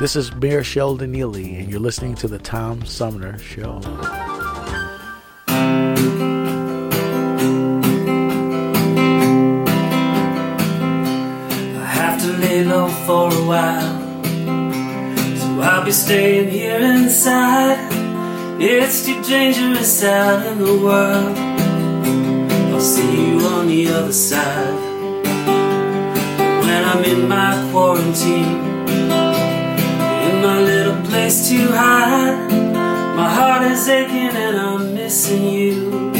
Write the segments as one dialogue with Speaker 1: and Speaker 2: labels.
Speaker 1: This is Mayor Sheldon Neely, and you're listening to the Tom Sumner Show.
Speaker 2: I have to lay low for a while, so I'll be staying here inside. It's too dangerous out in the world. I'll see you on the other side. When I'm in my quarantine my little place to hide. My heart is aching and I'm missing you.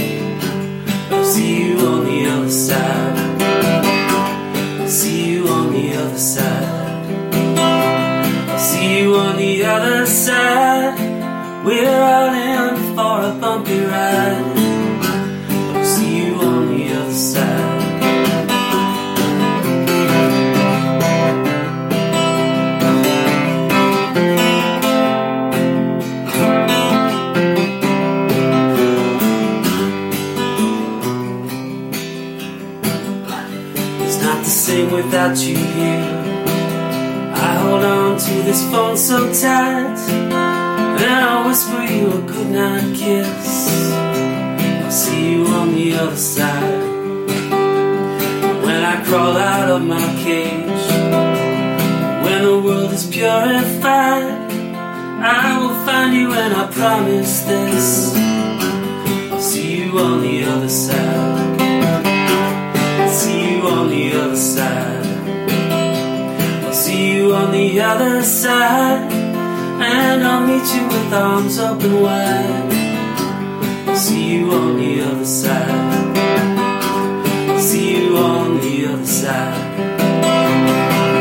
Speaker 2: I'll see you on the other side. I'll see you on the other side. I'll see you on the other side. We're all in for a bumpy ride. Phone so tight, and I'll whisper you a goodnight kiss. I'll see you on the other side. When I crawl out of my cage, when the world is purified, I will find you and I promise this. Other side. And I'll meet you with arms open wide. See you on the other side. See you on the other side.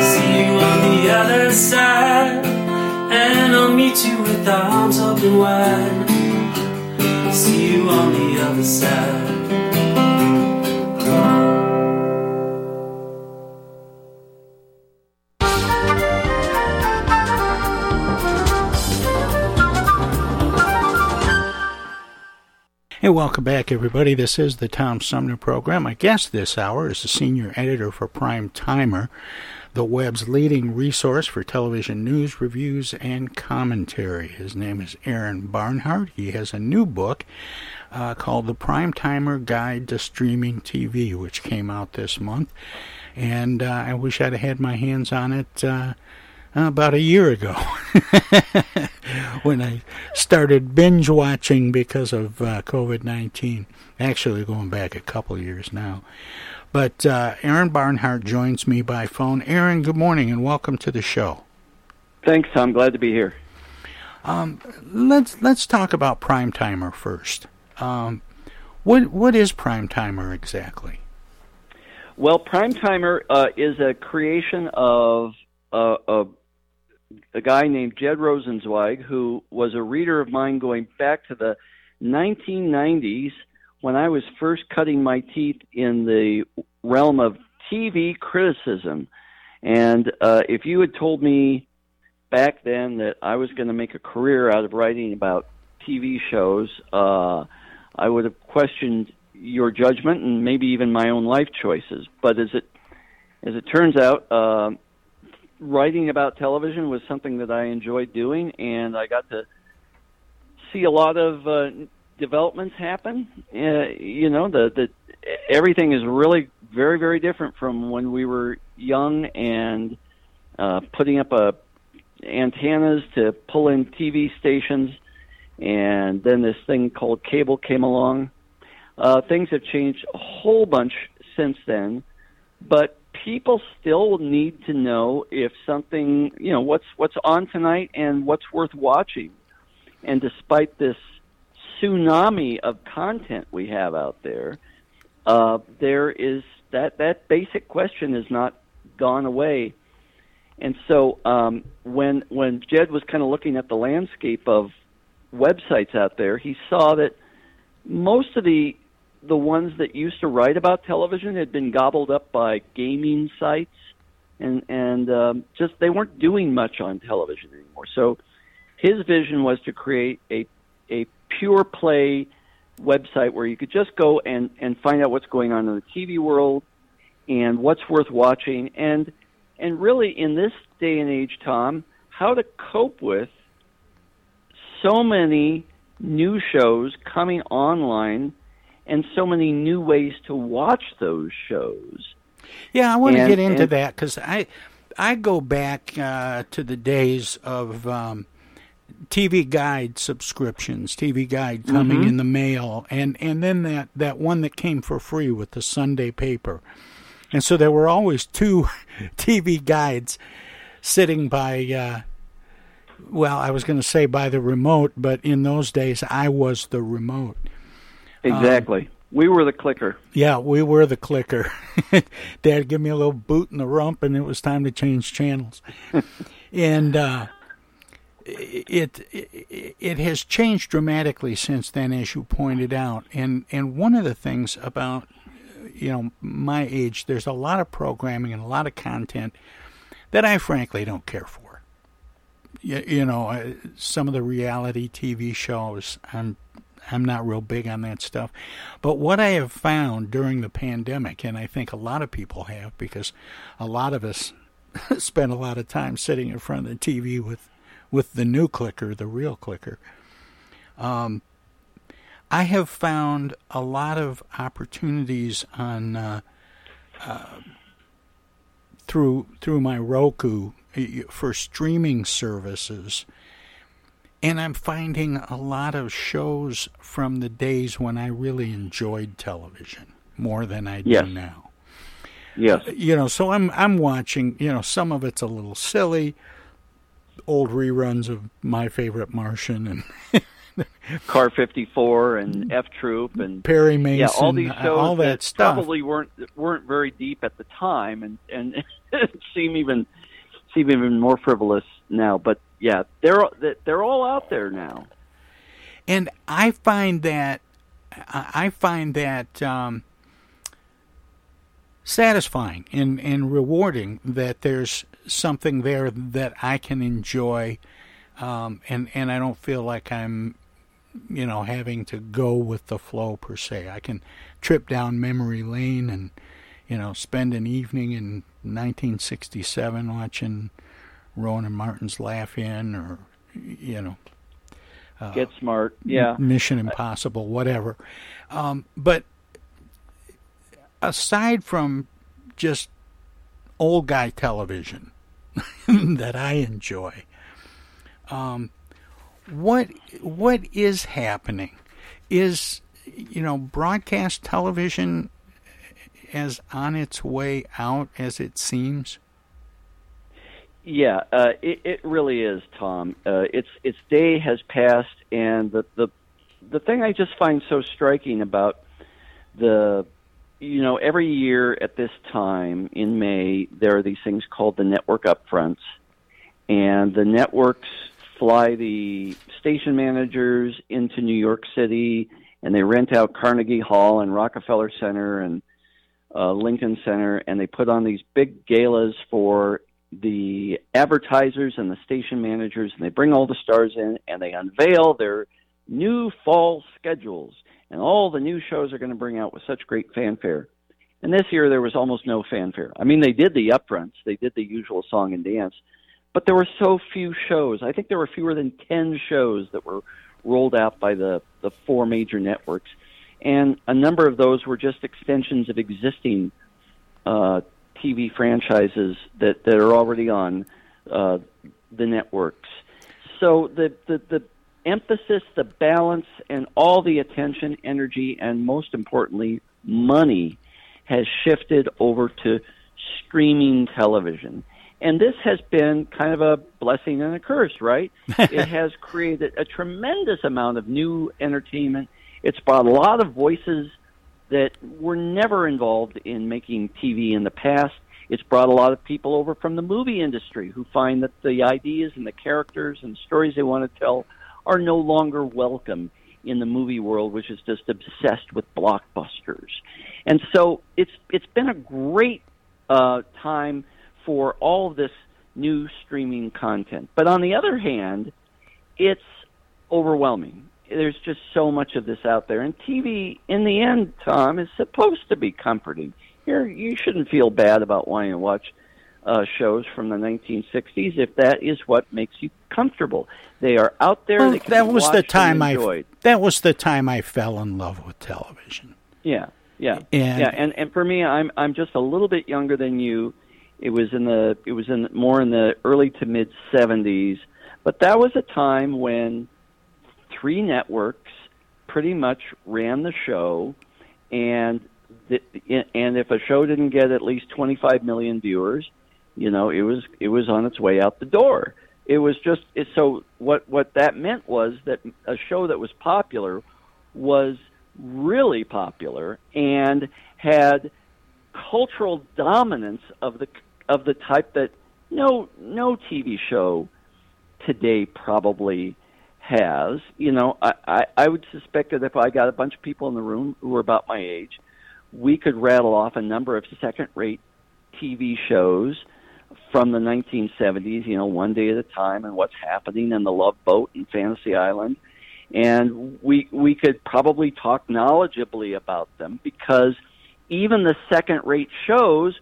Speaker 2: See you on the other side. And I'll meet you with arms open wide. See you on the other side.
Speaker 1: Hey, welcome back, everybody. This is the Tom Sumner program. My guest this hour is the senior editor for Primetimer, the web's leading resource for television news, reviews, and commentary. His name is Aaron Barnhart. He has a new book uh, called The Primetimer Guide to Streaming TV, which came out this month. And uh, I wish I'd had my hands on it. Uh, about a year ago when I started binge watching because of uh, COVID 19. Actually, going back a couple of years now. But uh, Aaron Barnhart joins me by phone. Aaron, good morning and welcome to the show.
Speaker 3: Thanks, Tom. Glad to be here.
Speaker 1: Um, let's let's talk about Primetimer first. Um, what what is Primetimer exactly?
Speaker 3: Well, Primetimer uh, is a creation of uh, a, a guy named Jed Rosenzweig, who was a reader of mine going back to the 1990s when I was first cutting my teeth in the realm of TV criticism. And uh, if you had told me back then that I was going to make a career out of writing about TV shows, uh, I would have questioned your judgment and maybe even my own life choices. But as it as it turns out, uh, writing about television was something that I enjoyed doing, and I got to see a lot of uh, developments happen. Uh, you know, the the everything is really very very different from when we were young and uh, putting up a antennas to pull in TV stations and then this thing called cable came along. Uh, things have changed a whole bunch since then, but people still need to know if something, you know, what's what's on tonight and what's worth watching. And despite this tsunami of content we have out there, uh, there is that that basic question has not gone away. And so um, when when Jed was kind of looking at the landscape of websites out there, he saw that most of the the ones that used to write about television had been gobbled up by gaming sites, and and um, just they weren't doing much on television anymore. So his vision was to create a a pure play website where you could just go and and find out what's going on in the TV world and what's worth watching and and really in this day and age, Tom, how to cope with so many new shows coming online and so many new ways to watch those shows.
Speaker 1: Yeah, I want
Speaker 3: And-
Speaker 1: to get into
Speaker 3: and-
Speaker 1: that because I I go back uh, to the days of um, TV Guide subscriptions, TV Guide coming
Speaker 3: Mhm.
Speaker 1: in the mail, and and then that that one that came for free with the Sunday paper, and so there were always two TV guides sitting by. Uh, well, I was going to say by the remote, but in those days I was the remote.
Speaker 3: Exactly. we were the clicker.
Speaker 1: Yeah, we were the clicker. Dad give me a little boot in the rump, and it was time to change channels. and uh, it, it it has changed dramatically since then, as you pointed out. And and one of the things about you know my age, there's a lot of programming and a lot of content that I frankly don't care for. You, you know, uh, some of the reality TV shows, I'm I'm not real big on that stuff. But what I have found during the pandemic, and I think a lot of people have, because a lot of us spend a lot of time sitting in front of the TV with with the new clicker, the real clicker. Um, I have found a lot of opportunities on uh, uh, through through my Roku for streaming services and I'm finding a lot of shows from the days when I really enjoyed television more than I do
Speaker 3: Yes.
Speaker 1: now.
Speaker 3: Yes.
Speaker 1: You know, so I'm I'm watching, you know, some of it's a little silly, old reruns of My Favorite Martian and
Speaker 3: Car 54 and F Troop and
Speaker 1: Perry Mason,
Speaker 3: yeah, all these
Speaker 1: uh,
Speaker 3: shows
Speaker 1: all that stuff.
Speaker 3: probably weren't weren't very deep at the time, and and seem even seem even more frivolous now. But yeah, they're they're all out there now.
Speaker 1: And I find that I find that um, satisfying and, and rewarding that there's something there that I can enjoy, um, and and I don't feel like I'm, you know, having to go with the flow per se. I can trip down memory lane and, you know, spend an evening in 1967 watching Rowan Martin's Laugh In or, you know, uh,
Speaker 3: Get smart, yeah.
Speaker 1: Mission Impossible, whatever. Um, but aside from just old guy television that I enjoy, um, what what is happening? Is you know broadcast television as on its way out as it seems?
Speaker 3: Yeah, uh, it, it really is, Tom. Uh, its its day has passed, and the the the thing I just find so striking about the you know every year at this time in May there are these things called the network upfronts, and the networks fly the station managers into New York City, and they rent out Carnegie Hall and Rockefeller Center and uh, Lincoln Center, and they put on these big galas for the advertisers and the station managers, and they bring all the stars in and they unveil their new fall schedules. And all the new shows are going to bring out with such great fanfare. And this year there was almost no fanfare. I mean, they did the upfronts, they did the usual song and dance, but there were so few shows. I think there were fewer than 10 shows that were rolled out by the, the four major networks. And a number of those were just extensions of existing uh, TV franchises that, that are already on uh, the networks. So the, the, the emphasis, the balance, and all the attention, energy, and most importantly, money has shifted over to streaming television. And this has been kind of a blessing and a curse, right? it has created a tremendous amount of new entertainment. It's brought a lot of voices that were never involved in making TV in the past. It's brought a lot of people over from the movie industry who find that the ideas and the characters and stories they want to tell are no longer welcome in the movie world, which is just obsessed with blockbusters. And so it's it's been a great uh, time for all of this new streaming content. But on the other hand, it's overwhelming. There's just so much of this out there, and TV, in the end, Tom, is supposed to be comforting. Here, you shouldn't feel bad about wanting to watch uh, shows from the 1960s if that is what makes you comfortable. They are out there.
Speaker 1: Well, that was the time I that was the time I fell in love with television.
Speaker 3: Yeah, yeah,
Speaker 1: And-
Speaker 3: yeah. And and for me, I'm I'm just a little bit younger than you. It was in the it was in more in the early to mid 70s, but that was a time when three networks pretty much ran the show, and the, and if a show didn't get at least 25 million viewers, you know, it was it was on its way out the door. It was just it, so what what that meant was that a show that was popular was really popular and had cultural dominance of the of the type that no no TV show today probably has. You know, I, I, I would suspect that if I got a bunch of people in the room who were about my age, we could rattle off a number of second rate TV shows from the 1970s, you know, one day at a time and what's happening in the Love Boat and Fantasy Island. And we we could probably talk knowledgeably about them because even the second rate shows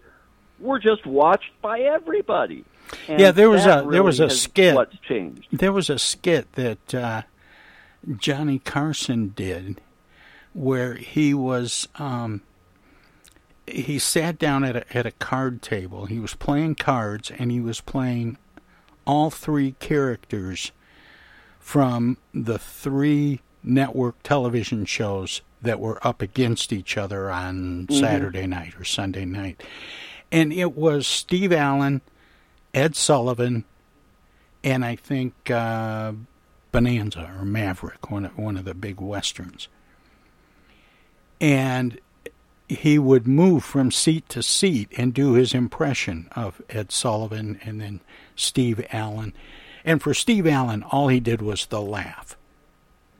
Speaker 3: were just watched by everybody. And
Speaker 1: yeah, there was a there was a skit.
Speaker 3: What's changed?
Speaker 1: There was a skit that uh, Johnny Carson did where he was um, he sat down at a, at a card table. He was playing cards and he was playing all three characters from the three network television shows that were up against each other on
Speaker 4: Mhm.
Speaker 1: Saturday night or Sunday night. And it was Steve Allen, Ed Sullivan, and I think uh, Bonanza or Maverick, one of, one of the big westerns. And he would move from seat to seat and do his impression of Ed Sullivan and then Steve Allen. And for Steve Allen, all he did was the laugh.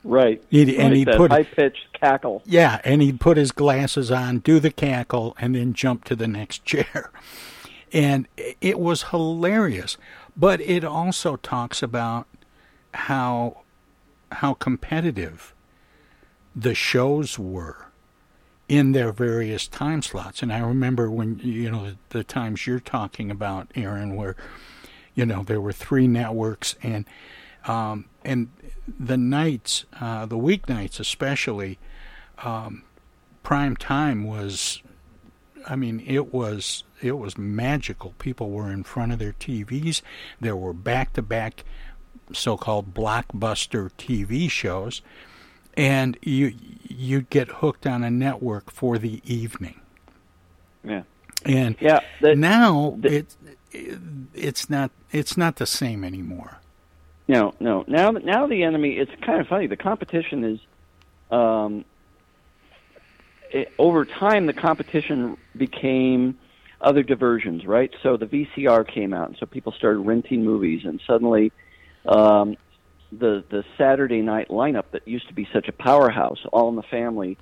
Speaker 3: Right.
Speaker 1: He'd- and he'd put-
Speaker 3: high pitched cackle.
Speaker 1: Yeah, and he'd put his glasses on, do the cackle, and then jump to the next chair. And it was hilarious. But it also talks about how how competitive the shows were in their various time slots. And I remember when you know the times you're talking about, Aaron, where you know there were three networks and um, and the nights, uh, the weeknights especially, um, prime time was. I mean, it was it was magical. People were in front of their TVs. There were back to back so-called blockbuster TV shows, and you you'd get hooked on a network for the evening.
Speaker 3: Yeah.
Speaker 1: And
Speaker 3: yeah,
Speaker 1: now it's it's not it's not the same anymore.
Speaker 3: No, no. Now, now the enemy. It's kind of funny. The competition is, um, it, over time, the competition became other diversions, right? So the VCR came out, and so people started renting movies, and suddenly, um, the the Saturday night lineup that used to be such a powerhouse, All in the Family,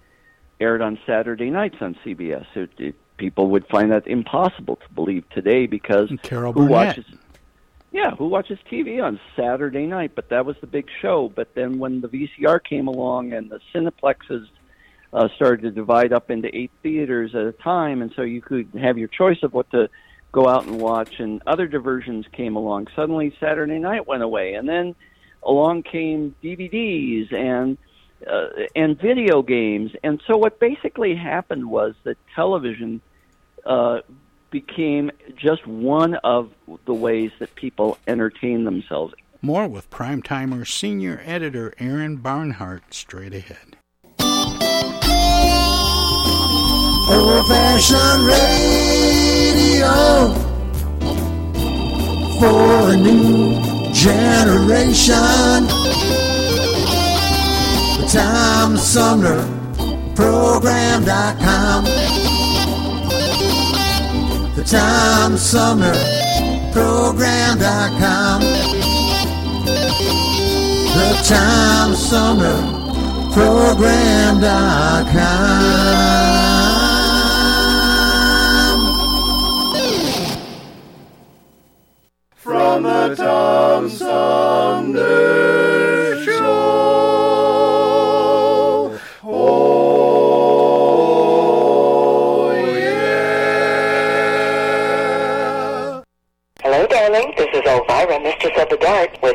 Speaker 3: aired on Saturday nights on CBS. It, it, people would find that impossible to believe today because who
Speaker 1: Burnett.
Speaker 3: watches yeah, who watches TV on Saturday night? But that was the big show. But then when the VCR came along and the Cineplexes uh, started to divide up into eight theaters at a time, and so you could have your choice of what to go out and watch, and other diversions came along. Suddenly, Saturday night went away, and then along came DVDs and uh, and video games. And so what basically happened was that television uh, became just one of the ways that people entertain themselves.
Speaker 5: More with Primetimer senior editor Aaron Barnhart straight ahead.
Speaker 6: Old fashioned radio for a new generation. The Tom Sumner Program.com. The Tom Sumner Program.com. The Tom Sumner Program.com.
Speaker 7: Tom Sumner Show. Oh, yeah.
Speaker 8: Hello, darling. This is Elvira, Mistress of the Dark, with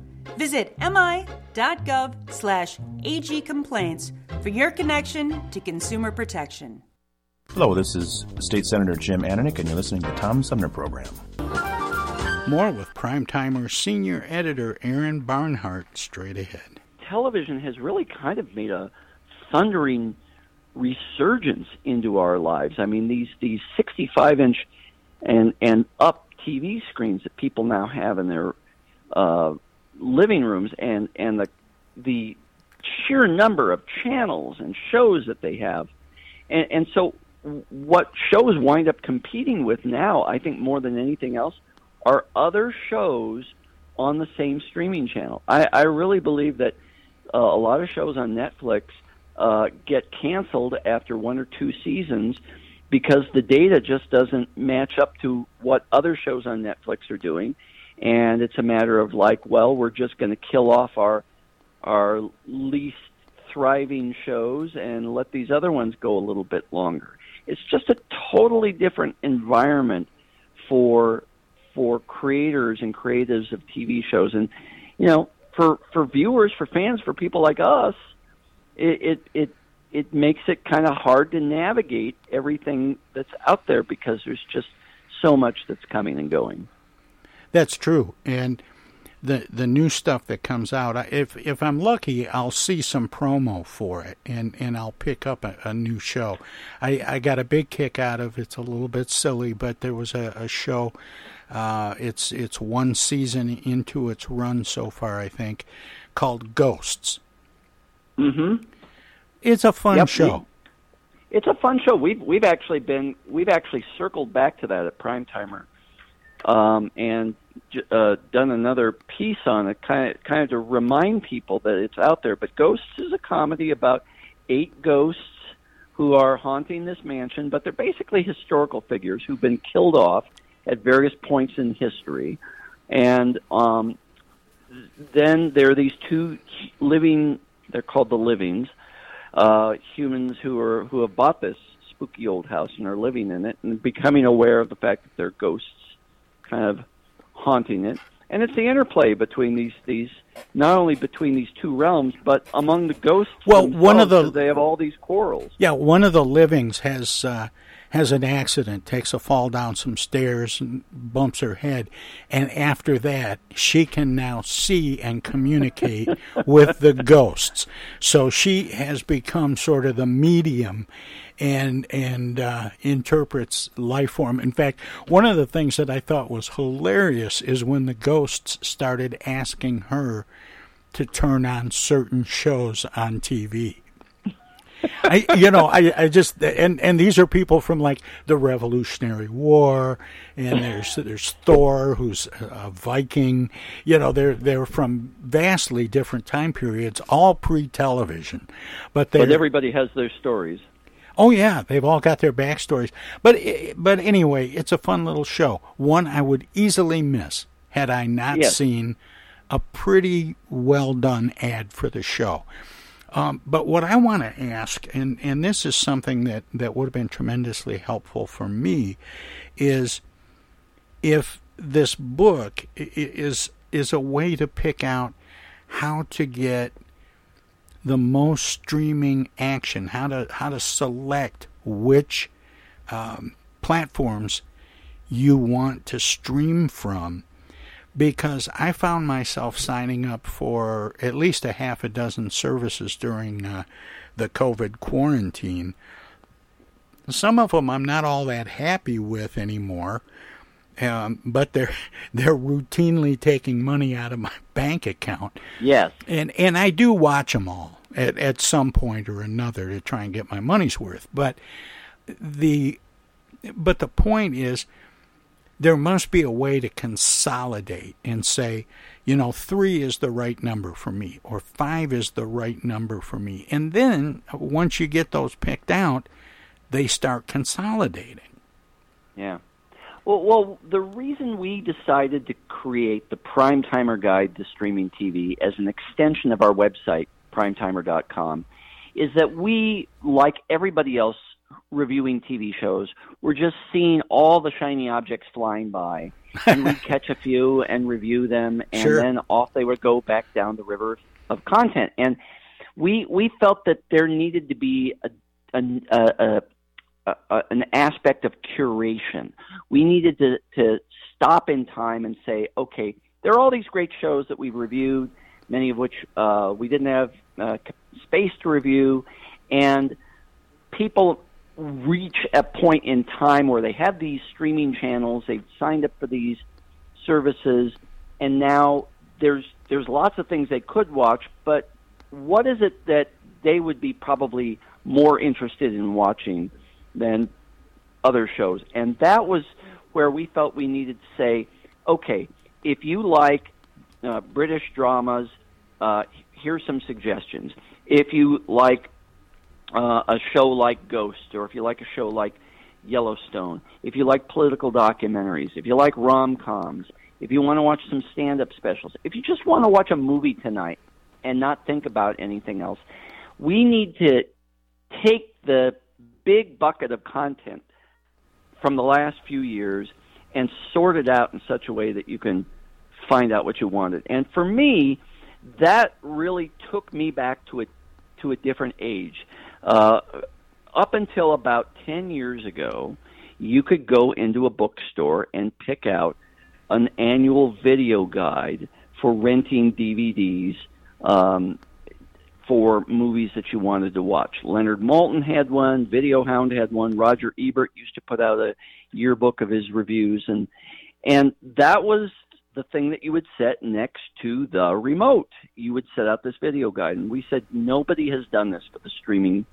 Speaker 9: Visit mi.gov slash agcomplaints for your connection to consumer protection.
Speaker 10: Hello, this is State Senator Jim Ananich, and you're listening to the Tom Sumner Program.
Speaker 1: More with Primetimer senior editor Aaron Barnhart straight ahead.
Speaker 3: Television has really kind of made a thundering resurgence into our lives. I mean, these these 65 inch and and up TV screens that people now have in their uh, living rooms, and and the the sheer number of channels and shows that they have, and, and so what shows wind up competing with now, I think more than anything else, are other shows on the same streaming channel. I, I really believe that uh, a lot of shows on Netflix uh, get canceled after one or two seasons because the data just doesn't match up to what other shows on Netflix are doing, and it's a matter of like, well, we're just going to kill off our our least thriving shows and let these other ones go a little bit longer. It's just a totally different environment for for creators and creatives of TV shows, and you know, for for viewers, for fans, for people like us, it it it, it makes it kind of hard to navigate everything that's out there because there's just so much that's coming and going.
Speaker 1: That's true, and the the new stuff that comes out. If if I'm lucky, I'll see some promo for it, and and I'll pick up a, a new show. I I got a big kick out of it's a little bit silly, but there was a, a show. Uh, it's it's one season into its run so far, I think, called Ghosts.
Speaker 3: Mm-hmm.
Speaker 1: It's a fun
Speaker 3: Yep,
Speaker 1: show.
Speaker 3: we- it's a fun show. We've we've actually been we've actually circled back to that at Primetimer, um, and uh, done another piece on it, kind of kind of to remind people that it's out there. But Ghosts is a comedy about eight ghosts who are haunting this mansion, but they're basically historical figures who've been killed off at various points in history, and um, then there are these two living. They're called the livings uh, humans who are who have bought this spooky old house and are living in it and becoming aware of the fact that there are ghosts kind of haunting it. And it's the interplay between these these not only between these two realms, but among the ghosts.
Speaker 1: Well, one of the-
Speaker 3: they have all these quarrels.
Speaker 1: Yeah, one of the livings has uh, has an accident, takes a fall down some stairs, and bumps her head, and after that, she can now see and communicate with the ghosts. So she has become sort of the medium. And and uh, interprets life form. In fact, one of the things that I thought was hilarious is when the ghosts started asking her to turn on certain shows on TV. I, you know, I, I just and and these are people from like the Revolutionary War, and there's there's Thor, who's a Viking. You know, they're they're from vastly different time periods, all pre-television, but they
Speaker 3: But everybody has their stories.
Speaker 1: Oh yeah, they've all got their backstories. But eh, but anyway, it's a fun little show. One I would easily miss had I not
Speaker 3: Yes.
Speaker 1: seen a pretty well done ad for the show. Um, but what I want to ask, and, and this is something that, that would have been tremendously helpful for me, is if this book is is a way to pick out how to get the most streaming action, how to how to select which um, platforms you want to stream from, because I found myself signing up for at least a half a dozen services during uh, the COVID quarantine. Some of them I'm not all that happy with anymore. Um, but they're they're routinely taking money out of my bank account.
Speaker 3: Yes.
Speaker 1: And and I do watch them all at at some point or another to try and get my money's worth. But the but the point is there must be a way to consolidate and say, you know, 3 is the right number for me or 5 is the right number for me. And then once you get those picked out, they start consolidating.
Speaker 3: Yeah. Well, well, the reason we decided to create the Primetimer Guide to Streaming TV as an extension of our website, primetimer.com, is that we, like everybody else reviewing TV shows. We're just seeing all the shiny objects flying by, and we'd catch a few and review them, and
Speaker 1: Sure.
Speaker 3: then off they would go back down the river of content. And we we felt that there needed to be a, a, a, a, a an aspect of curation. We needed to to stop in time and say, okay, there are all these great shows that we've reviewed, many of which uh, we didn't have uh, space to review, and people reach a point in time where they have these streaming channels, they've signed up for these services, and now there's there's lots of things they could watch, but what is it that they would be probably more interested in watching than other shows? And that was where we felt we needed to say, okay, if you like uh, British dramas, uh, here's some suggestions. If you like uh, a show like Ghost, or if you like a show like Yellowstone, if you like political documentaries, if you like rom coms, if you want to watch some stand up specials, if you just want to watch a movie tonight and not think about anything else, we need to take the big bucket of content from the last few years and sort it out in such a way that you can find out what you wanted. And for me, that really took me back to a to a different age. Uh, up until about ten years ago, you could go into a bookstore and pick out an annual video guide for renting DVDs um, for movies that you wanted to watch. Leonard Maltin had one, Video Hound had one, Roger Ebert used to put out a yearbook of his reviews and and that was the thing that you would set next to the remote. You would set out this video guide and we said nobody has done this for the streaming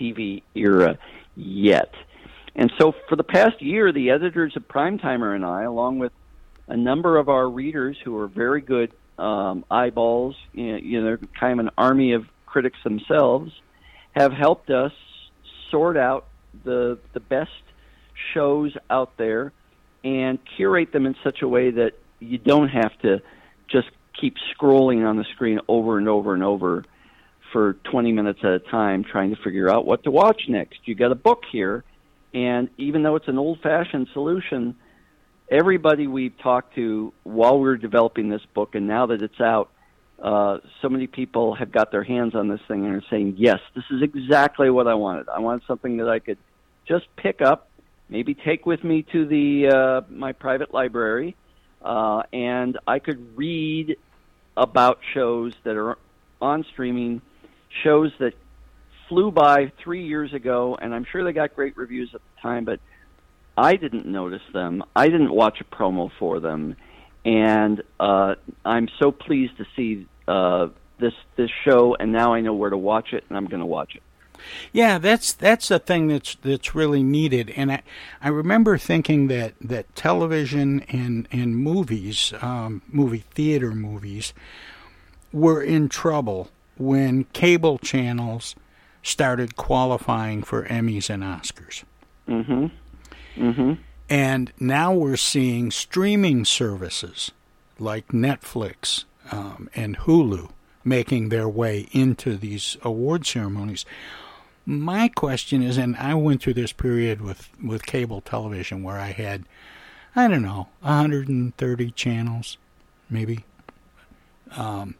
Speaker 3: TV era yet. And so for the past year the editors of Primetimer and I along with a number of our readers who are very good um, eyeballs, you know, you know, they're kind of an army of critics themselves, have helped us sort out the the best shows out there and curate them in such a way that you don't have to just keep scrolling on the screen over and over and over for 20 minutes at a time trying to figure out what to watch next. You got a book here, and even though it's an old-fashioned solution, everybody we've talked to while we were developing this book and now that it's out, uh, so many people have got their hands on this thing and are saying, yes, this is exactly what I wanted. I wanted something that I could just pick up, maybe take with me to the uh, my private library, uh, and I could read about shows that are on streaming, shows that flew by three years ago, and I'm sure they got great reviews at the time, but I didn't notice them. I didn't watch a promo for them, and uh, I'm so pleased to see uh, this this show. And now I know where to watch it, and I'm going to watch it.
Speaker 1: Yeah, that's that's the thing that's that's really needed, and I I remember thinking that that television and and movies, um, movie theater movies, were in trouble when cable channels started qualifying for Emmys and Oscars.
Speaker 3: Mm-hmm. Mm-hmm.
Speaker 1: And now we're seeing streaming services like Netflix um, and Hulu making their way into these award ceremonies. My question is, and I went through this period with, with cable television where I had, I don't know, 130 channels, maybe. Um,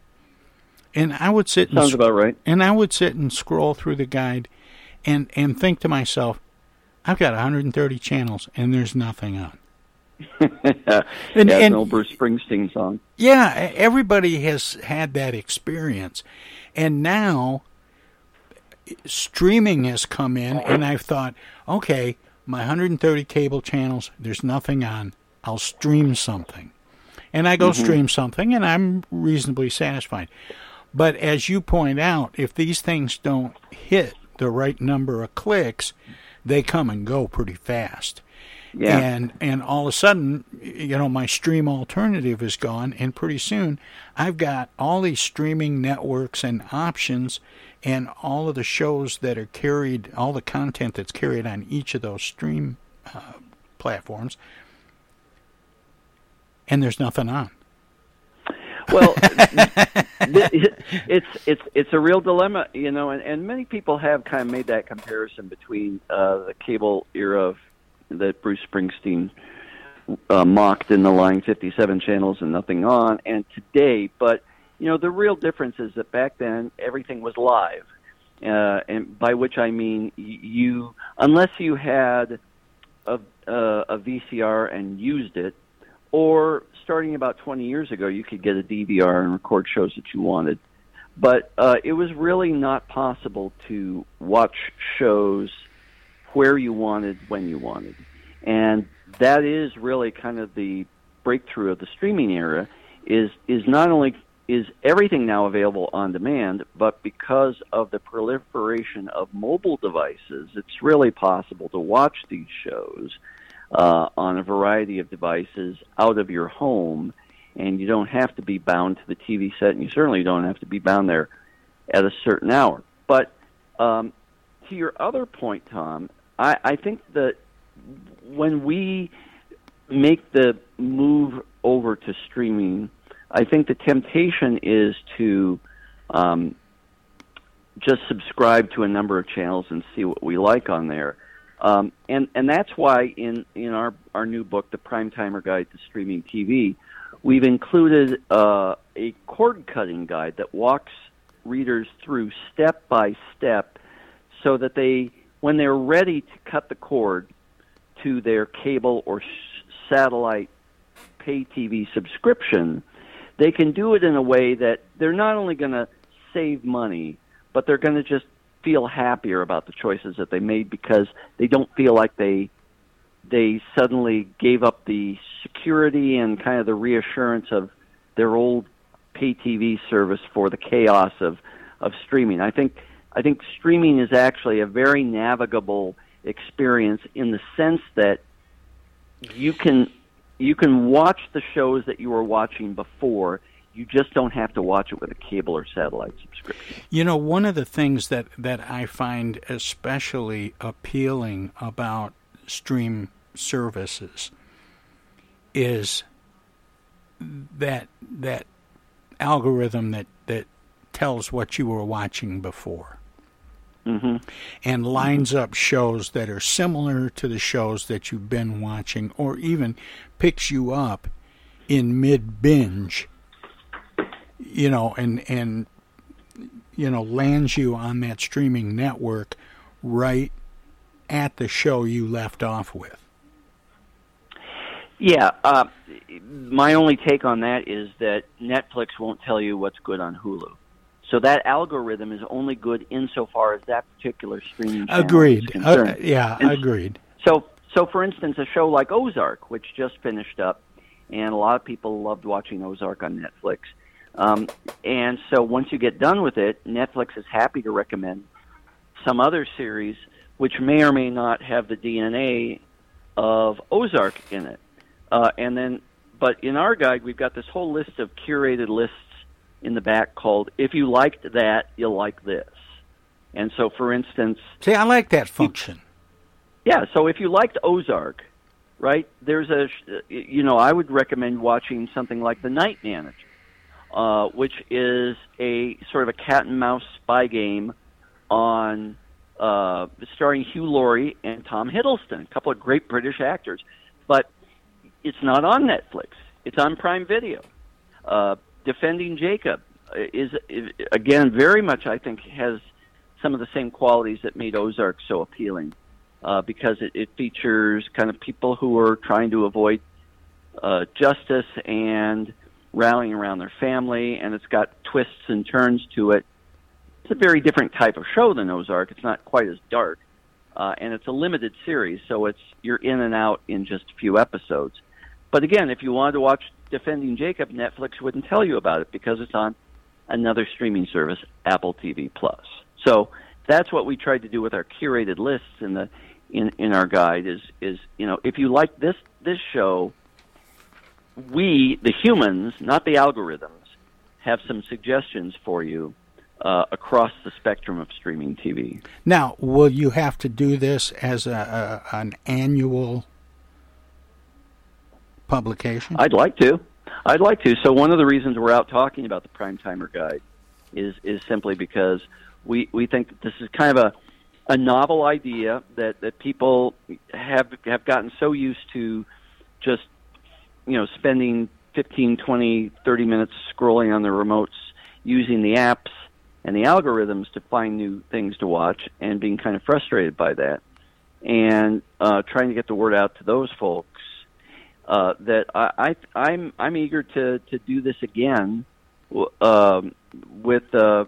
Speaker 1: and I would sit and
Speaker 3: Sounds about right.
Speaker 1: And I would sit and scroll through the guide, and and think to myself, I've got 130 channels and there's nothing on.
Speaker 3: yeah,
Speaker 1: And- and-
Speaker 3: an old Bruce Springsteen song.
Speaker 1: Yeah, everybody has had that experience. And now streaming has come in and I've thought, okay, my 130 cable channels, there's nothing on. I'll stream something. And I go
Speaker 3: Mhm.
Speaker 1: stream something and I'm reasonably satisfied. But as you point out, if these things don't hit the right number of clicks, they come and go pretty fast.
Speaker 3: Yeah.
Speaker 1: And and all of a sudden, you know, my stream alternative is gone, and pretty soon, I've got all these streaming networks and options, and all of the shows that are carried, all the content that's carried on each of those stream uh, platforms, and there's nothing on.
Speaker 3: Well, it's it's it's a real dilemma, you know, and, and many people have kind of made that comparison between uh, the cable era of, that Bruce Springsteen uh, mocked in the line 57 channels and nothing on, and today. But you know, the real difference is that back then everything was live, uh, and by which I mean you, unless you had a, uh, a VCR and used it, or starting about 20 years ago, you could get a DVR and record shows that you wanted. But uh, it was really not possible to watch shows where you wanted, when you wanted. And that is really kind of the breakthrough of the streaming era is is not only is everything now available on demand, but because of the proliferation of mobile devices, it's really possible to watch these shows uh, on a variety of devices out of your home, and you don't have to be bound to the TV set, and you certainly don't have to be bound there at a certain hour. But um, to your other point, Tom, I, I think that when we make the move over to streaming, I think the temptation is to um, just subscribe to a number of channels and see what we like on there. Um, and and that's why in in our our new book, the Primetimer Guide to Streaming TV, we've included uh, a cord cutting guide that walks readers through step by step, so that they when they're ready to cut the cord to their cable or sh- satellite pay TV subscription, they can do it in a way that they're not only going to save money, but they're going to just feel happier about the choices that they made because they don't feel like they they suddenly gave up the security and kind of the reassurance of their old pay TV service for the chaos of of streaming. I think I think streaming is actually a very navigable experience in the sense that you can you can watch the shows that you were watching before. You just don't have to watch it with a cable or satellite subscription.
Speaker 1: You know, one of the things that, that I find especially appealing about stream services is that that algorithm that, that tells what you were watching before.
Speaker 3: Mm-hmm.
Speaker 1: and lines up shows that are similar to the shows that you've been watching, or even picks you up in mid binge, you know, and and you know lands you on that streaming network right at the show you left off with.
Speaker 3: Yeah, uh, my only take on that is that Netflix won't tell you what's good on Hulu. So that algorithm is only good insofar as that particular streaming channel
Speaker 1: agreed.
Speaker 3: is concerned.
Speaker 1: Uh, yeah,
Speaker 3: And
Speaker 1: agreed.
Speaker 3: So, so for instance, a show like Ozark, which just finished up, and a lot of people loved watching Ozark on Netflix. Um, and so once you get done with it, Netflix is happy to recommend some other series which may or may not have the DNA of Ozark in it. Uh, and then, but in our guide, we've got this whole list of curated lists in the back called "If you liked that, you'll like this." And so, for instance,
Speaker 1: See, I like that function.
Speaker 3: yeah. So if you liked Ozark, right? There's a, you know, I would recommend watching something like The Night Manager, uh, which is a sort of a cat and mouse spy game on uh, starring Hugh Laurie and Tom Hiddleston, a couple of great British actors. But it's not on Netflix. It's on Prime Video. Uh, Defending Jacob is, again very much I think has some of the same qualities that made Ozark so appealing uh, because it, it features kind of people who are trying to avoid uh, justice and rallying around their family, and it's got twists and turns to it. It's a very different type of show than Ozark. It's not quite as dark, uh, and it's a limited series, so it's you're in and out in just a few episodes. But again, if you wanted to watch Defending Jacob, Netflix wouldn't tell you about it because it's on another streaming service, Apple TV Plus. So that's what we tried to do with our curated lists in the in, in our guide is is you know if you like this this show, we the humans, not the algorithms, have some suggestions for you uh, across the spectrum of streaming TV.
Speaker 1: Now, will you have to do this as a, a an annual publication?
Speaker 3: I'd like to. I'd like to. So one of the reasons we're out talking about the primetimer guide is is simply because we we think that this is kind of a a novel idea that that people have have gotten so used to just you know spending 15 20 30 minutes scrolling on their remotes using the apps and the algorithms to find new things to watch and being kind of frustrated by that and uh, trying to get the word out to those folks uh, that I, I I'm I'm eager to to do this again um, with uh,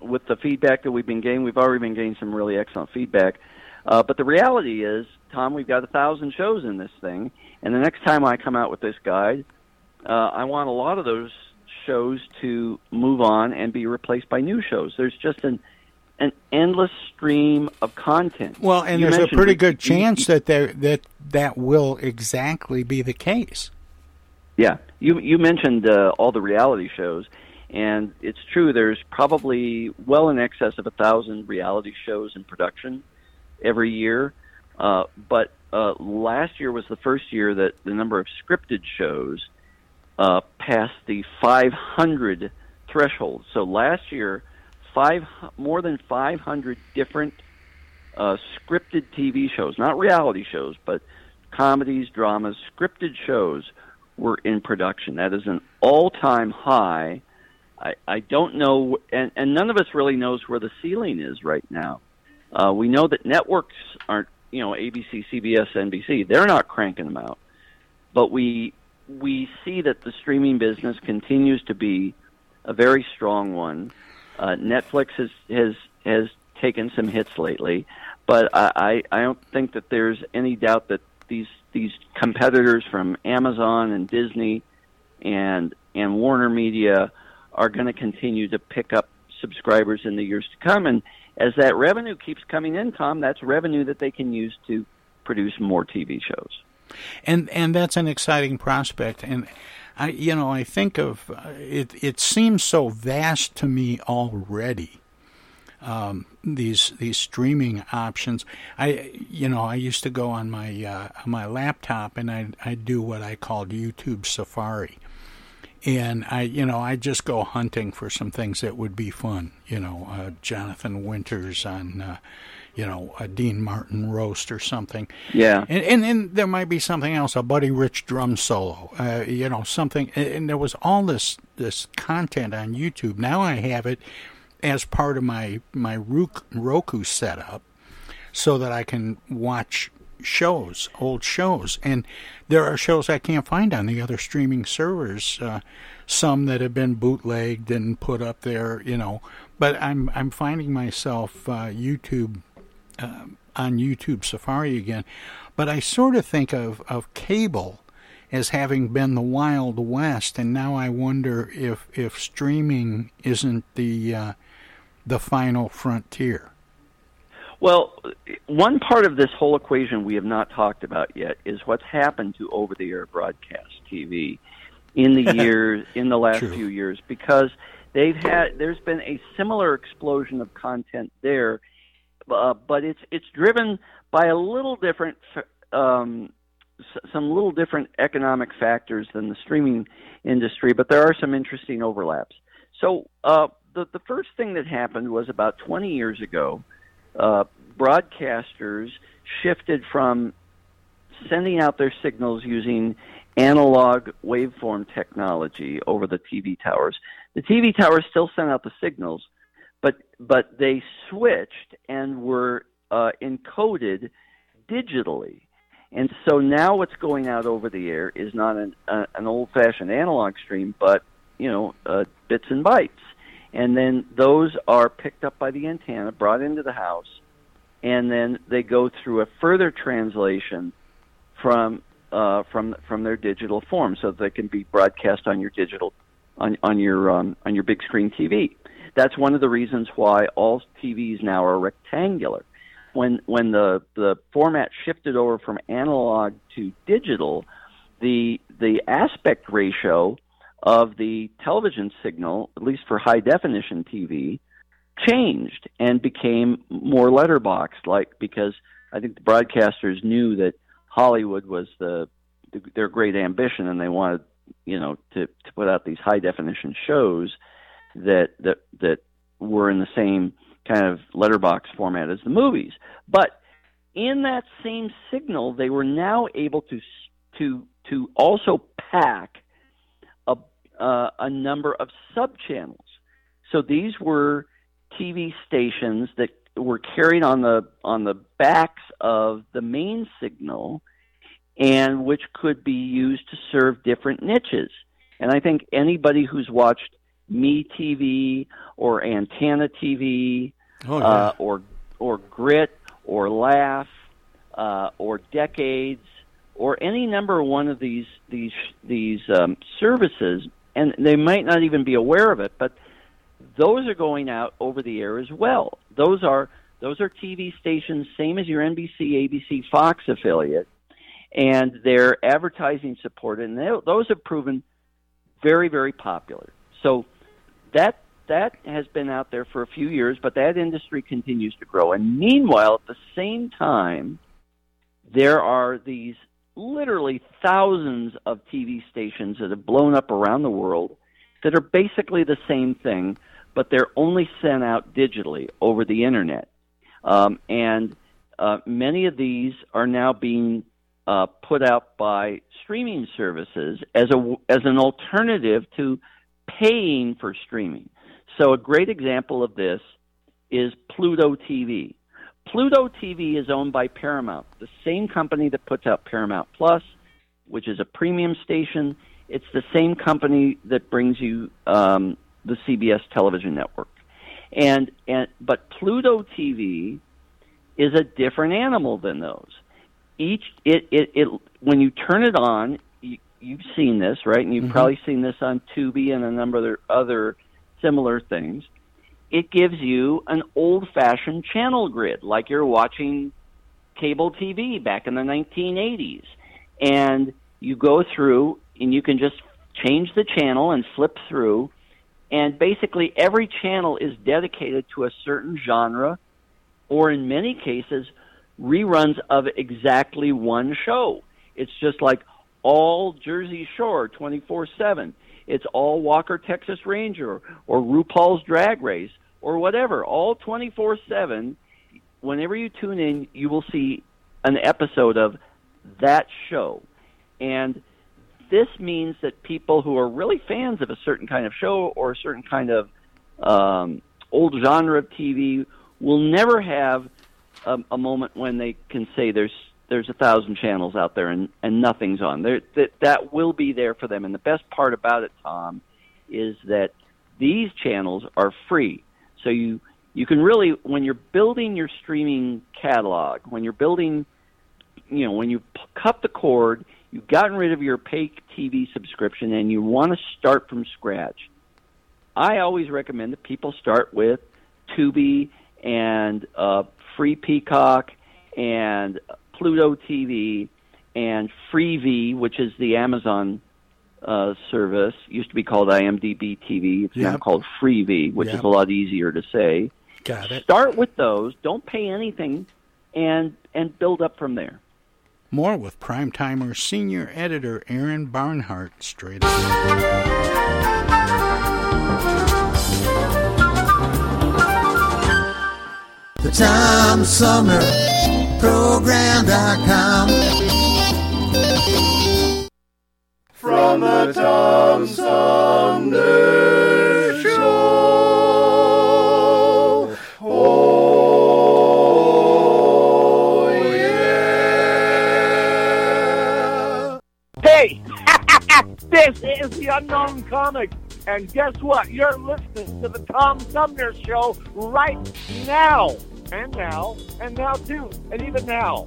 Speaker 3: with the feedback that we've been getting. We've already been getting some really excellent feedback. Uh, but the reality is, Tom, we've got a thousand shows in this thing, and the next time I come out with this guide, uh, I want a lot of those shows to move on and be replaced by new shows. There's just an an endless stream of content.
Speaker 1: Well, and
Speaker 3: You
Speaker 1: there's a pretty good chance that there that that will exactly be the case.
Speaker 3: Yeah, you you mentioned uh, all the reality shows, and it's true. There's probably well in excess of a thousand reality shows in production every year. Uh, but uh, last year was the first year that the number of scripted shows uh, passed the 500 threshold. So last year, five more than 500 different uh, scripted TV shows, not reality shows, but comedies, dramas, scripted shows were in production. That is an all-time high. I, I don't know, and, and none of us really knows where the ceiling is right now. Uh, we know that networks aren't, you know, ABC, CBS, NBC. They're not cranking them out, but we we see that the streaming business continues to be a very strong one. Uh, Netflix has has has taken some hits lately, but I, I don't think that there's any doubt that these these competitors from Amazon and Disney and and Warner Media are going to continue to pick up subscribers in the years to come. And as that revenue keeps coming in, Tom, that's revenue that they can use to produce more TV shows.
Speaker 1: and and that's an exciting prospect and i you know i think of uh, it it seems so vast to me already um, these these streaming options i you know i used to go on my uh, on my laptop and i i do what i called youtube safari and I, you know, I just go hunting for some things that would be fun. You know, uh, Jonathan Winters on, uh, you know, a Dean Martin roast or something.
Speaker 3: Yeah.
Speaker 1: And, and and there might be something else, a Buddy Rich drum solo. Uh, you know, something. And, and there was all this this content on YouTube. Now I have it as part of my my Roku Roku setup, so that I can watch shows, old shows, and there are shows I can't find on the other streaming servers. Uh, some that have been bootlegged and put up there, you know. But I'm I'm finding myself uh, YouTube uh, on YouTube Safari again. But I sort of think of of cable as having been the Wild West, and now I wonder if if streaming isn't the uh, the final frontier.
Speaker 3: Well, one part of this whole equation we have not talked about yet is what's happened to over-the-air broadcast TV in the years in the last
Speaker 1: True.
Speaker 3: few years because they've had there's been a similar explosion of content there, uh, but it's it's driven by a little different um, some little different economic factors than the streaming industry, but there are some interesting overlaps. So uh, the the first thing that happened was about 20 years ago uh, broadcasters shifted from sending out their signals using analog waveform technology over the TV towers. The TV towers still sent out the signals, but but they switched and were uh, encoded digitally. And so now what's going out over the air is not an, uh, an old-fashioned analog stream, but you know uh, bits and bytes. And then those are picked up by the antenna, brought into the house, and then they go through a further translation from uh, from from their digital form, so that they can be broadcast on your digital on on your um, on your big screen TV. That's one of the reasons why all TVs now are rectangular. When when the the format shifted over from analog to digital, the the aspect ratio of the television signal, at least for high definition TV, changed and became more letterbox like because I think the broadcasters knew that Hollywood was the their great ambition and they wanted you know, to to put out these high definition shows that that that were in the same kind of letterbox format as the movies. But in that same signal, they were now able to to to also pack a uh, a number of sub channels. So these were TV stations that were carried on the on the backs of the main signal and which could be used to serve different niches. And I think anybody who's watched Me TV or Antenna TV
Speaker 1: Oh, yeah.
Speaker 3: uh, or or Grit or Laugh uh, or Decades or any number one of these these these um, services, and they might not even be aware of it, but those are going out over the air as well. Those are those are TV stations, same as your NBC, ABC, Fox affiliate, and they're advertising supported, and they, those have proven very, very popular. So that that has been out there for a few years, but that industry continues to grow. And meanwhile, at the same time, there are these literally thousands of TV stations that have blown up around the world that are basically the same thing, but they're only sent out digitally over the internet. Um, and uh, many of these are now being uh, put out by streaming services as a as an alternative to paying for streaming. So a great example of this is Pluto TV. Pluto TV is owned by Paramount, the same company that puts out Paramount Plus, which is a premium station. It's the same company that brings you um, the CBS television network. And and but Pluto TV is a different animal than those. Each it it, it when you turn it on, you've seen this right, and you've
Speaker 11: Mhm.
Speaker 3: probably seen this on Tubi and a number of other, other similar things. It gives you an old-fashioned channel grid, like you're watching cable TV back in the 1980s, and you go through and you can just change the channel and flip through, and basically every channel is dedicated to a certain genre, or in many cases, reruns of exactly one show. It's just like all Jersey Shore 24 7. It's all Walker Texas Ranger or RuPaul's Drag Race or whatever. All 24 7. Whenever you tune in, you will see an episode of that show. And this means that people who are really fans of a certain kind of show or a certain kind of um, old genre of TV will never have a, a moment when they can say there's there's a thousand channels out there and, and nothing's on. There that that will be there for them. And the best part about it, Tom, is that these channels are free. So you you can really when you're building your streaming catalog, when you're building you know, when you cut the cord, you've gotten rid of your pay TV subscription and you want to start from scratch. I always recommend that people start with Tubi and uh, Free Peacock and Pluto TV and Freevee, which is the Amazon uh, service. Used to be called IMDb TV. It's now called Freevee, which is a lot easier to say.
Speaker 1: Got it.
Speaker 3: Start with those. Don't pay anything, and and build up from there.
Speaker 1: More with Primetimer senior editor Aaron Barnhart straight ahead.
Speaker 12: The Tom Sumner Program.com. From the Tom Sumner Show. Oh, yeah.
Speaker 13: Hey, this is the Unknown Comic, and guess what? You're listening to the Tom Sumner Show right now, and now, and now too, and even now.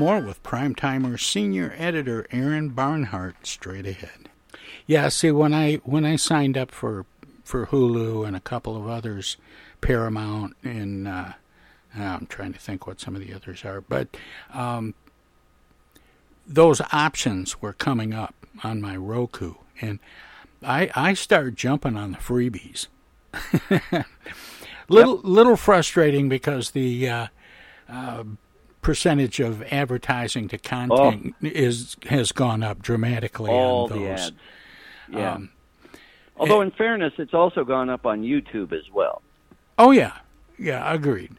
Speaker 1: More with primetimer senior editor Aaron Barnhart straight ahead. Yeah, see when I when I signed up for for Hulu and a couple of others, Paramount and uh, I'm trying to think what some of the others are, but um, those options were coming up on my Roku, and I I started jumping on the freebies. little yep. little frustrating because the uh, uh, percentage of advertising to content oh. is has gone up dramatically
Speaker 3: All
Speaker 1: on those.
Speaker 3: the ads. Yeah.
Speaker 1: Um,
Speaker 3: Although, in fairness, it's also gone up on YouTube as well.
Speaker 1: Oh yeah, yeah, agreed.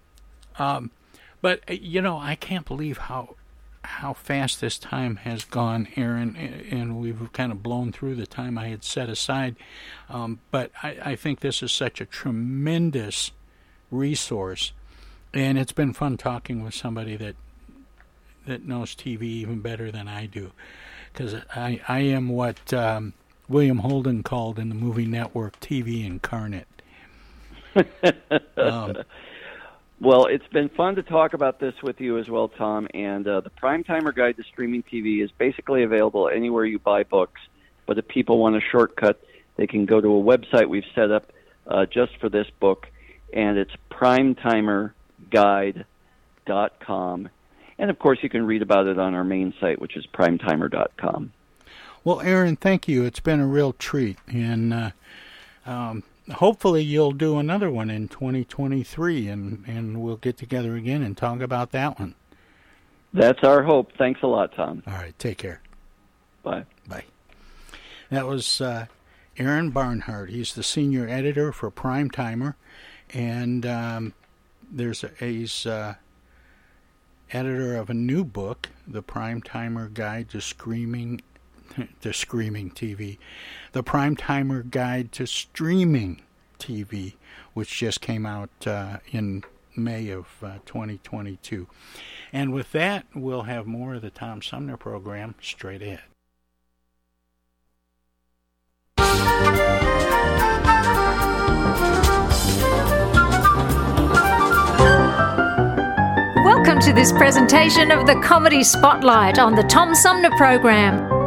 Speaker 1: Um, but uh, you know, I can't believe how how fast this time has gone, Aaron, and we've kind of blown through the time I had set aside. Um, but I, I think this is such a tremendous resource, and it's been fun talking with somebody that that knows TV even better than I do, because I I am what um, William Holden called in the movie Network TV incarnate.
Speaker 3: um, well, it's been fun to talk about this with you as well, Tom. And uh, the Primetimer Guide to Streaming TV is basically available anywhere you buy books. But if people want a shortcut, they can go to a website we've set up uh, just for this book, and it's primetimerguide.com. And of course, you can read about it on our main site, which is primetimer.com.
Speaker 1: Well, Aaron, thank you. It's been a real treat, and uh, um, hopefully you'll do another one in 2023, and and we'll get together again and talk about that one.
Speaker 3: That's our hope. Thanks a lot, Tom.
Speaker 1: All right, take care.
Speaker 3: Bye.
Speaker 1: Bye. That was uh, Aaron Barnhart. He's the senior editor for Primetimer, and um, there's a, he's uh, editor of a new book, The Primetimer Guide to Screaming to Screaming TV, The Primetimer Guide to Streaming TV, which just came out uh, in May of uh, 2022. And with that, we'll have more of the Tom Sumner program straight ahead.
Speaker 11: To this presentation of the Comedy Spotlight on the Tom Sumner Program.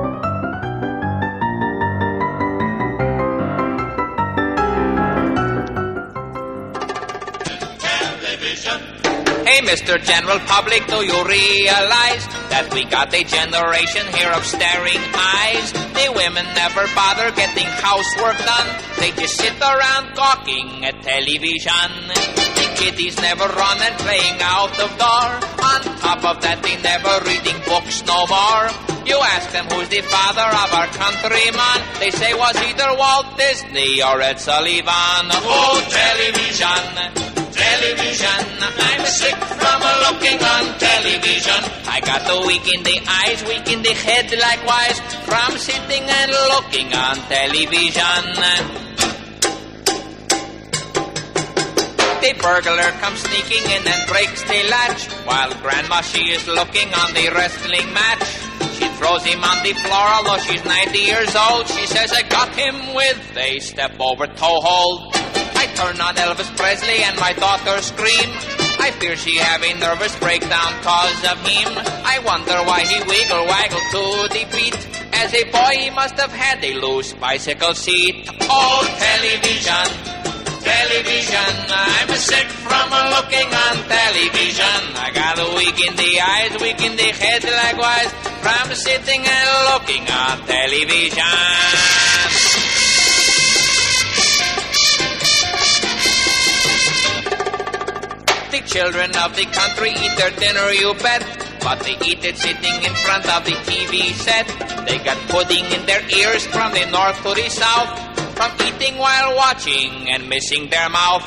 Speaker 14: Hey, Mr. General Public, do you realize that we got a generation here of staring eyes? The women never bother getting housework done. They just sit around gawking at television. The kiddies never run and playing out of door. On top of that, they never reading books no more. You ask them who's the father of our countryman. They say was either Walt Disney or Ed Sullivan. Oh, television television. I'm sick from looking on television. I got the weak in the eyes, weak in the head likewise, from sitting and looking on television. The burglar comes sneaking in and breaks the latch, while Grandma she is looking on the wrestling match. She throws him on the floor, although she's 90 years old. She says, I got him with a step over toe hold. I turn on Elvis Presley and my daughter scream. I fear she have a nervous breakdown cause of him. I wonder why he wiggle waggle to the beat. As a boy he must have had a loose bicycle seat. Oh, television, television. I'm sick from looking on television. I got a weak in the eyes, weak in the head likewise. From sitting and looking on television. The children of the country eat their dinner, you bet. But they eat it sitting in front of the TV set. They got pudding in their ears from the north to the south. From eating while watching and missing their mouth.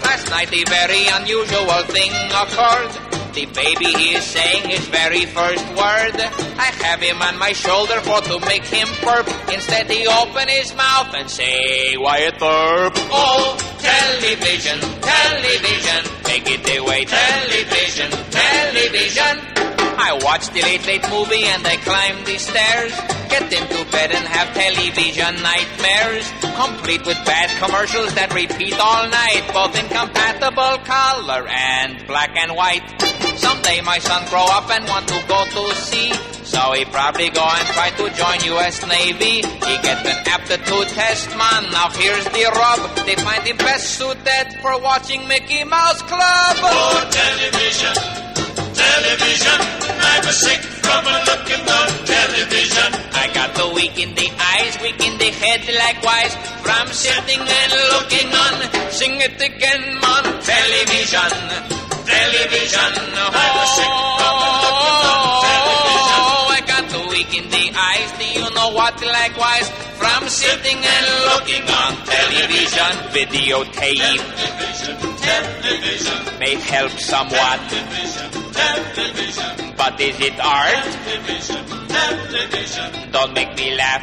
Speaker 14: Last night a very unusual thing occurred. The baby is saying his very first word. I have him on my shoulder for to make him burp. Instead he open his mouth and say, Wyatt Earp. Oh, television, television, take it away, television, television. I watch the late late movie and I climb the stairs. Get into bed and have television nightmares. Complete with bad commercials that repeat all night, both incompatible color and black and white. Someday my son grow up and want to go to sea. So he probably go and try to join U.S. Navy. He get an aptitude test, man. Now here's the rub. They find him best suited for watching Mickey Mouse Club.
Speaker 12: Oh, television, television. I'm sick from looking on television.
Speaker 14: I got the weak in the eyes, weak in the head likewise. From sitting and looking on. Sing it again, man. Television, television. Oh,
Speaker 12: I'm sick from looking on television.
Speaker 14: I got the weak in the eyes. Do you know what? Likewise, from sitting and looking on television, videotape
Speaker 12: Television, television,
Speaker 14: may help somewhat.
Speaker 12: television, television,
Speaker 14: But is it art?
Speaker 12: television, television.
Speaker 14: Don't make me laugh.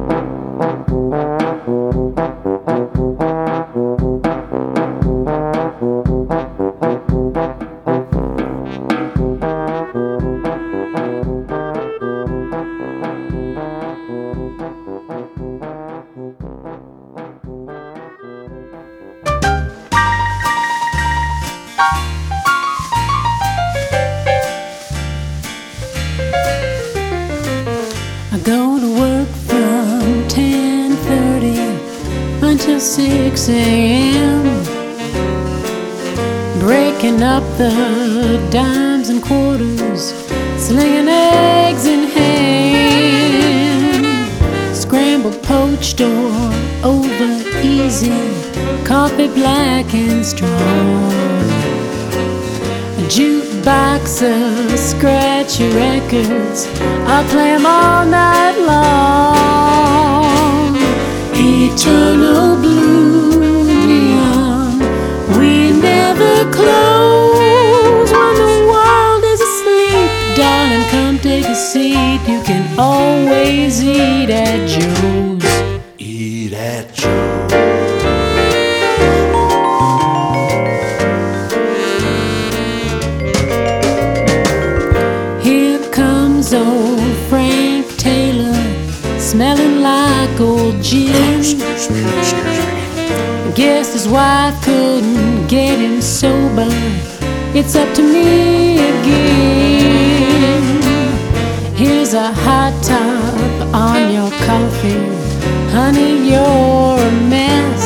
Speaker 15: You're a mess.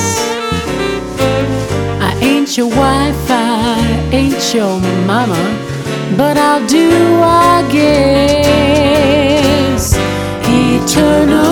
Speaker 15: I ain't your wife, I ain't your mama, but I'll do, I guess. Eternal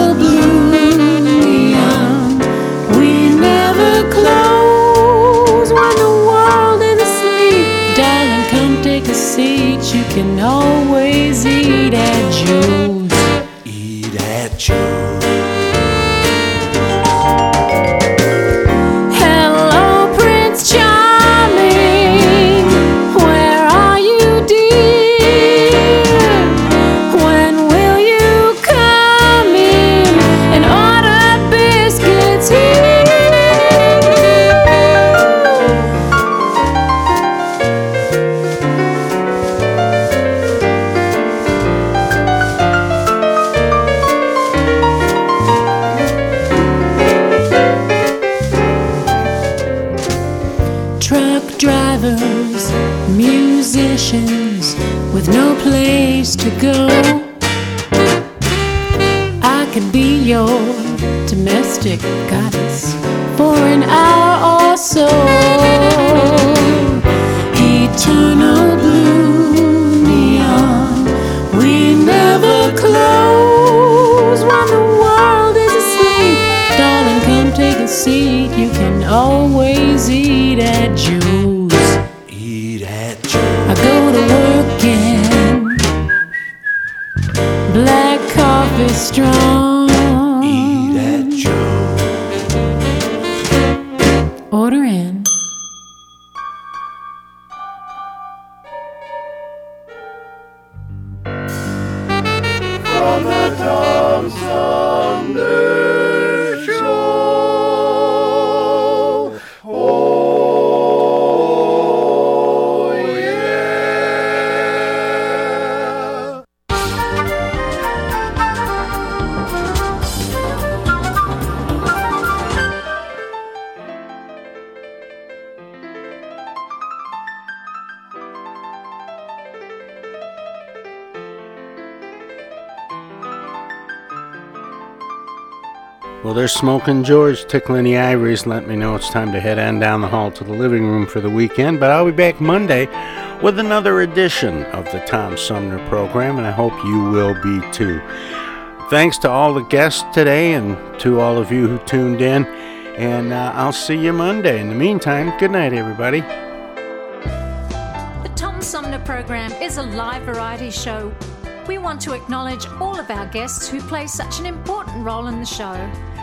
Speaker 12: From the Tom Sumner
Speaker 1: Smoking George tickling the ivories, let me know it's time to head on down the hall to the living room for the weekend. But I'll be back Monday with another edition of the Tom Sumner program, and I hope you will be too. Thanks to all the guests today and to all of you who tuned in, and uh, I'll see you Monday. In the meantime, good night, everybody.
Speaker 11: The Tom Sumner program is a live variety show. We want to acknowledge all of our guests who play such an important role in the show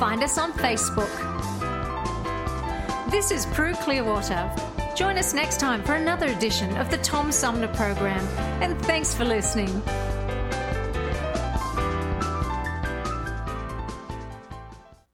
Speaker 11: find us on Facebook. This is Prue Clearwater. Join us next time for another edition of the Tom Sumner program, and thanks for listening.